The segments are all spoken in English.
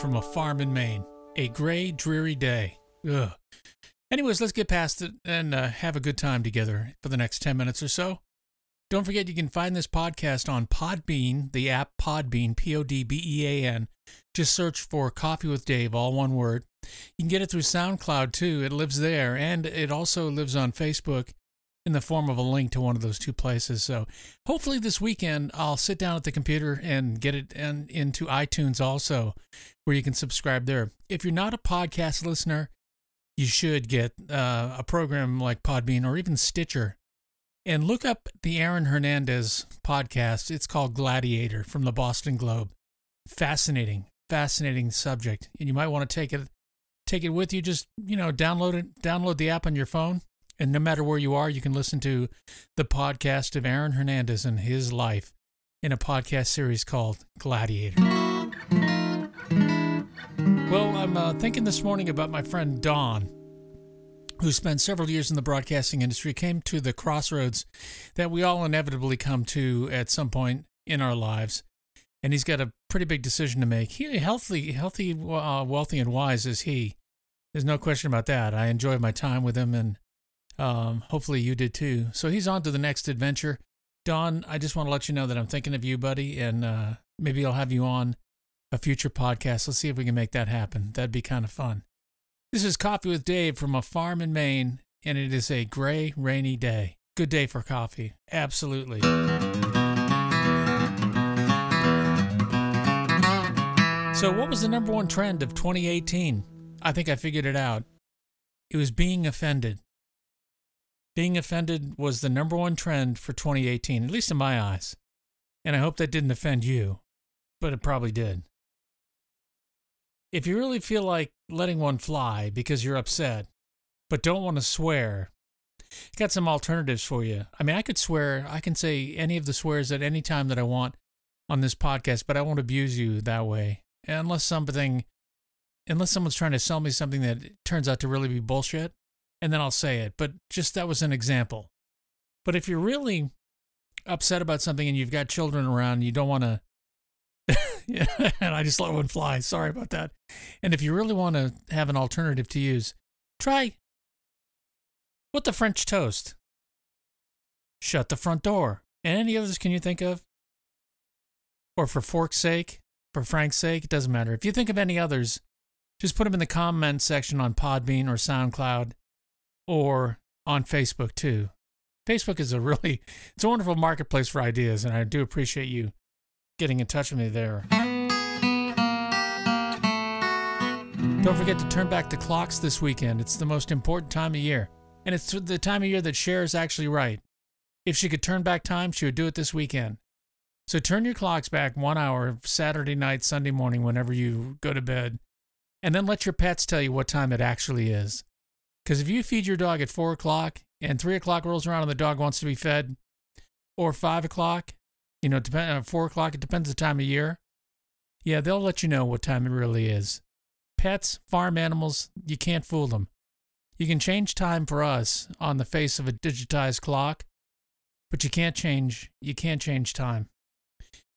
from a farm in Maine. A gray, dreary day. Ugh. Anyways, let's get past it and uh, have a good time together for the next 10 minutes or so. Don't forget you can find this podcast on Podbean, the app Podbean, P O D B E A N. Just search for Coffee with Dave, all one word. You can get it through SoundCloud too. It lives there, and it also lives on Facebook in the form of a link to one of those two places. So hopefully this weekend I'll sit down at the computer and get it in, into iTunes also, where you can subscribe there. If you're not a podcast listener, you should get uh, a program like Podbean or even Stitcher and look up the Aaron Hernandez podcast. It's called Gladiator from the Boston Globe. Fascinating, fascinating subject, and you might want to take it take it with you. Just you know, download it, download the app on your phone, and no matter where you are, you can listen to the podcast of Aaron Hernandez and his life in a podcast series called Gladiator. Well, I'm uh, thinking this morning about my friend Don who spent several years in the broadcasting industry, came to the crossroads that we all inevitably come to at some point in our lives. And he's got a pretty big decision to make. He healthy, healthy, uh, wealthy, and wise is he. There's no question about that. I enjoyed my time with him, and um, hopefully you did too. So he's on to the next adventure. Don, I just want to let you know that I'm thinking of you, buddy, and uh, maybe I'll have you on a future podcast. Let's see if we can make that happen. That'd be kind of fun. This is Coffee with Dave from a farm in Maine, and it is a gray, rainy day. Good day for coffee. Absolutely. So, what was the number one trend of 2018? I think I figured it out. It was being offended. Being offended was the number one trend for 2018, at least in my eyes. And I hope that didn't offend you, but it probably did if you really feel like letting one fly because you're upset, but don't want to swear, got some alternatives for you. I mean, I could swear, I can say any of the swears at any time that I want on this podcast, but I won't abuse you that way. Unless something, unless someone's trying to sell me something that turns out to really be bullshit, and then I'll say it. But just that was an example. But if you're really upset about something and you've got children around, you don't want to yeah, and I just let one fly. Sorry about that. And if you really want to have an alternative to use, try what the French toast. Shut the front door. And any others can you think of? Or for fork's sake, for Frank's sake, it doesn't matter. If you think of any others, just put them in the comment section on Podbean or SoundCloud or on Facebook too. Facebook is a really it's a wonderful marketplace for ideas and I do appreciate you getting in touch with me there. Don't forget to turn back the clocks this weekend. It's the most important time of year. And it's the time of year that Cher is actually right. If she could turn back time, she would do it this weekend. So turn your clocks back one hour, Saturday night, Sunday morning, whenever you go to bed, and then let your pets tell you what time it actually is. Because if you feed your dog at four o'clock and three o'clock rolls around and the dog wants to be fed, or five o'clock, you know, depend uh, four o'clock. It depends the time of year. Yeah, they'll let you know what time it really is. Pets, farm animals, you can't fool them. You can change time for us on the face of a digitized clock, but you can't change. You can't change time.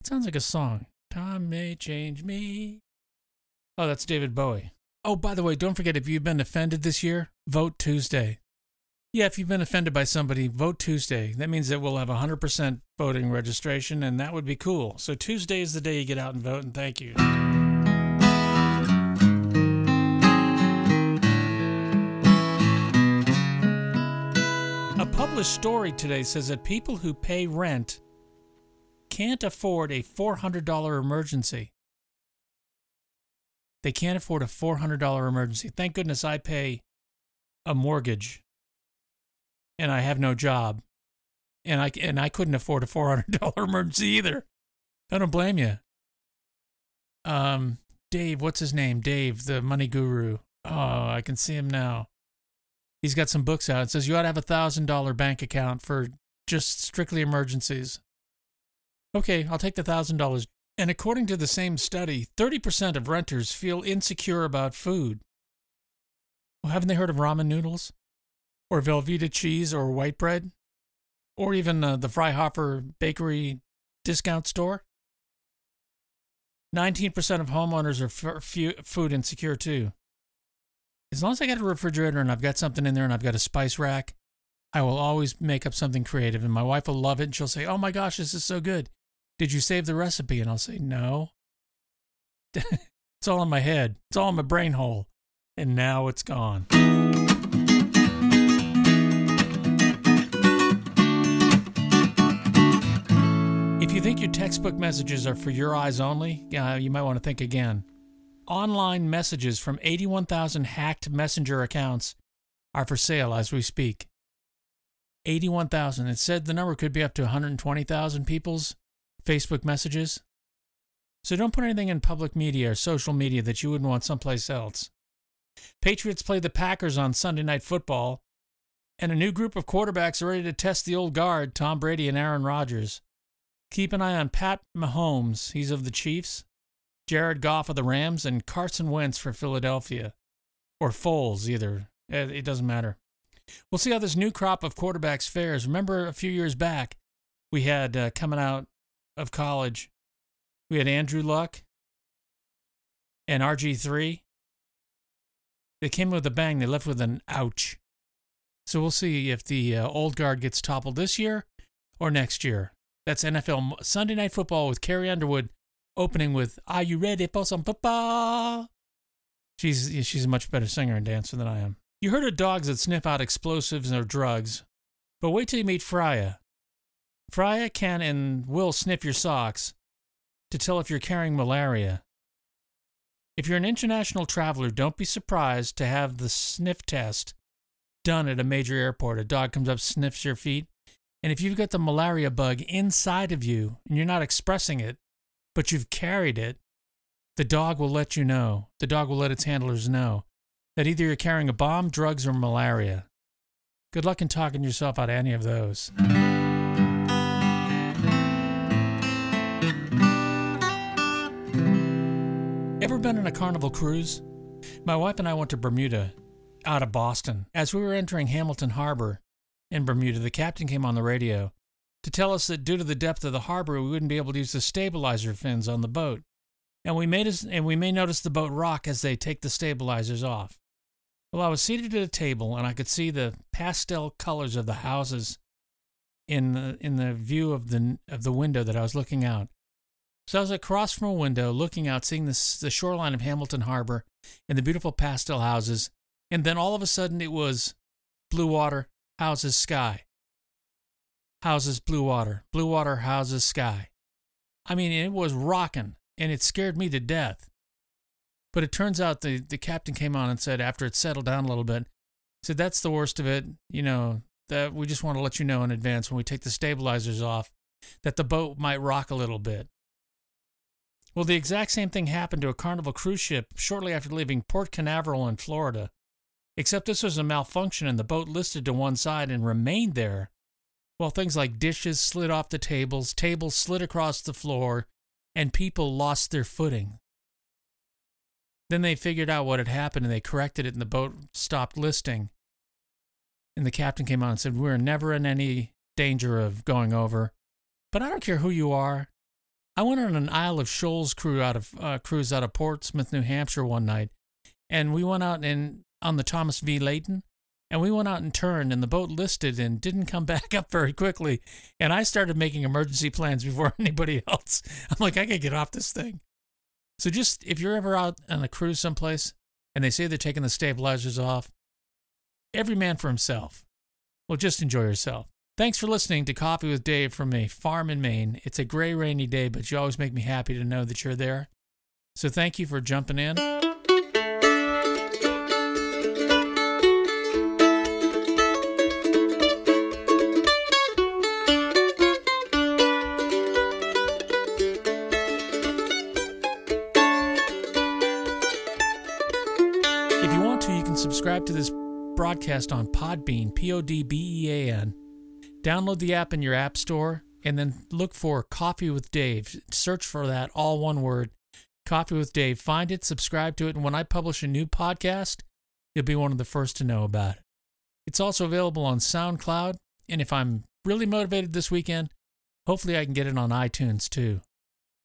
It sounds like a song. Time may change me. Oh, that's David Bowie. Oh, by the way, don't forget if you've been offended this year, vote Tuesday. Yeah, if you've been offended by somebody, vote Tuesday. That means that we'll have 100% voting registration, and that would be cool. So Tuesday is the day you get out and vote, and thank you. A published story today says that people who pay rent can't afford a $400 emergency. They can't afford a $400 emergency. Thank goodness I pay a mortgage and I have no job, and I and I couldn't afford a four hundred dollar emergency either. I don't blame you. Um, Dave, what's his name? Dave, the money guru. Oh, I can see him now. He's got some books out. It says you ought to have a thousand dollar bank account for just strictly emergencies. Okay, I'll take the thousand dollars. And according to the same study, 30% of renters feel insecure about food. Well, haven't they heard of ramen noodles? or Velveeta cheese or white bread, or even uh, the Freihofer bakery discount store. 19% of homeowners are f- food insecure too. As long as I got a refrigerator and I've got something in there and I've got a spice rack, I will always make up something creative. And my wife will love it and she'll say, Oh my gosh, this is so good. Did you save the recipe? And I'll say, No. it's all in my head, it's all in my brain hole. And now it's gone. If you think your textbook messages are for your eyes only, uh, you might want to think again. Online messages from 81,000 hacked messenger accounts are for sale as we speak. 81,000. It said the number could be up to 120,000 people's Facebook messages. So don't put anything in public media or social media that you wouldn't want someplace else. Patriots play the Packers on Sunday Night Football, and a new group of quarterbacks are ready to test the old guard, Tom Brady and Aaron Rodgers. Keep an eye on Pat Mahomes, he's of the Chiefs, Jared Goff of the Rams, and Carson Wentz for Philadelphia. Or Foles, either. Eh, it doesn't matter. We'll see how this new crop of quarterbacks fares. Remember a few years back, we had uh, coming out of college, we had Andrew Luck and RG3. They came with a bang, they left with an ouch. So we'll see if the uh, old guard gets toppled this year or next year. That's NFL Sunday Night Football with Carrie Underwood opening with Are You Ready for Some Football? She's, she's a much better singer and dancer than I am. You heard of dogs that sniff out explosives or drugs, but wait till you meet Freya. Freya can and will sniff your socks to tell if you're carrying malaria. If you're an international traveler, don't be surprised to have the sniff test done at a major airport. A dog comes up, sniffs your feet, and if you've got the malaria bug inside of you and you're not expressing it, but you've carried it, the dog will let you know. The dog will let its handlers know that either you're carrying a bomb, drugs, or malaria. Good luck in talking yourself out of any of those. Been on a carnival cruise? My wife and I went to Bermuda out of Boston. As we were entering Hamilton Harbor in Bermuda, the captain came on the radio to tell us that due to the depth of the harbor, we wouldn't be able to use the stabilizer fins on the boat. And we made us, and we may notice the boat rock as they take the stabilizers off. Well, I was seated at a table and I could see the pastel colors of the houses in the in the view of the of the window that I was looking out. So I was across from a window, looking out, seeing the the shoreline of Hamilton Harbor and the beautiful pastel houses, and then all of a sudden it was blue water, houses, sky. Houses, blue water, blue water, houses, sky. I mean, it was rocking, and it scared me to death. But it turns out the, the captain came on and said, after it settled down a little bit, said, That's the worst of it. You know, that we just want to let you know in advance when we take the stabilizers off that the boat might rock a little bit. Well, the exact same thing happened to a Carnival cruise ship shortly after leaving Port Canaveral in Florida, except this was a malfunction and the boat listed to one side and remained there while things like dishes slid off the tables, tables slid across the floor, and people lost their footing. Then they figured out what had happened and they corrected it, and the boat stopped listing. And the captain came on and said, We're never in any danger of going over. But I don't care who you are. I went on an Isle of Shoals cruise out of uh, cruise out of Portsmouth, New Hampshire one night, and we went out in on the Thomas V. Laighton, and we went out and turned, and the boat listed and didn't come back up very quickly. And I started making emergency plans before anybody else. I'm like, I gotta get off this thing. So just if you're ever out on a cruise someplace and they say they're taking the stabilizers off, every man for himself. Well, just enjoy yourself. Thanks for listening to Coffee with Dave from a farm in Maine. It's a gray, rainy day, but you always make me happy to know that you're there. So thank you for jumping in. If you want to, you can subscribe to this broadcast on Podbean, P O D B E A N. Download the app in your app store and then look for Coffee with Dave. Search for that, all one word, Coffee with Dave. Find it, subscribe to it, and when I publish a new podcast, you'll be one of the first to know about it. It's also available on SoundCloud, and if I'm really motivated this weekend, hopefully I can get it on iTunes too.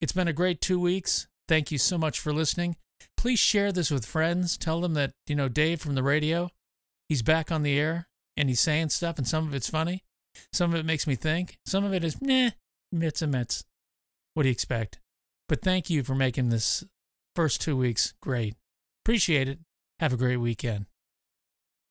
It's been a great two weeks. Thank you so much for listening. Please share this with friends. Tell them that, you know, Dave from the radio, he's back on the air and he's saying stuff, and some of it's funny. Some of it makes me think. Some of it is, nah, mitts and mitts. What do you expect? But thank you for making this first two weeks great. Appreciate it. Have a great weekend.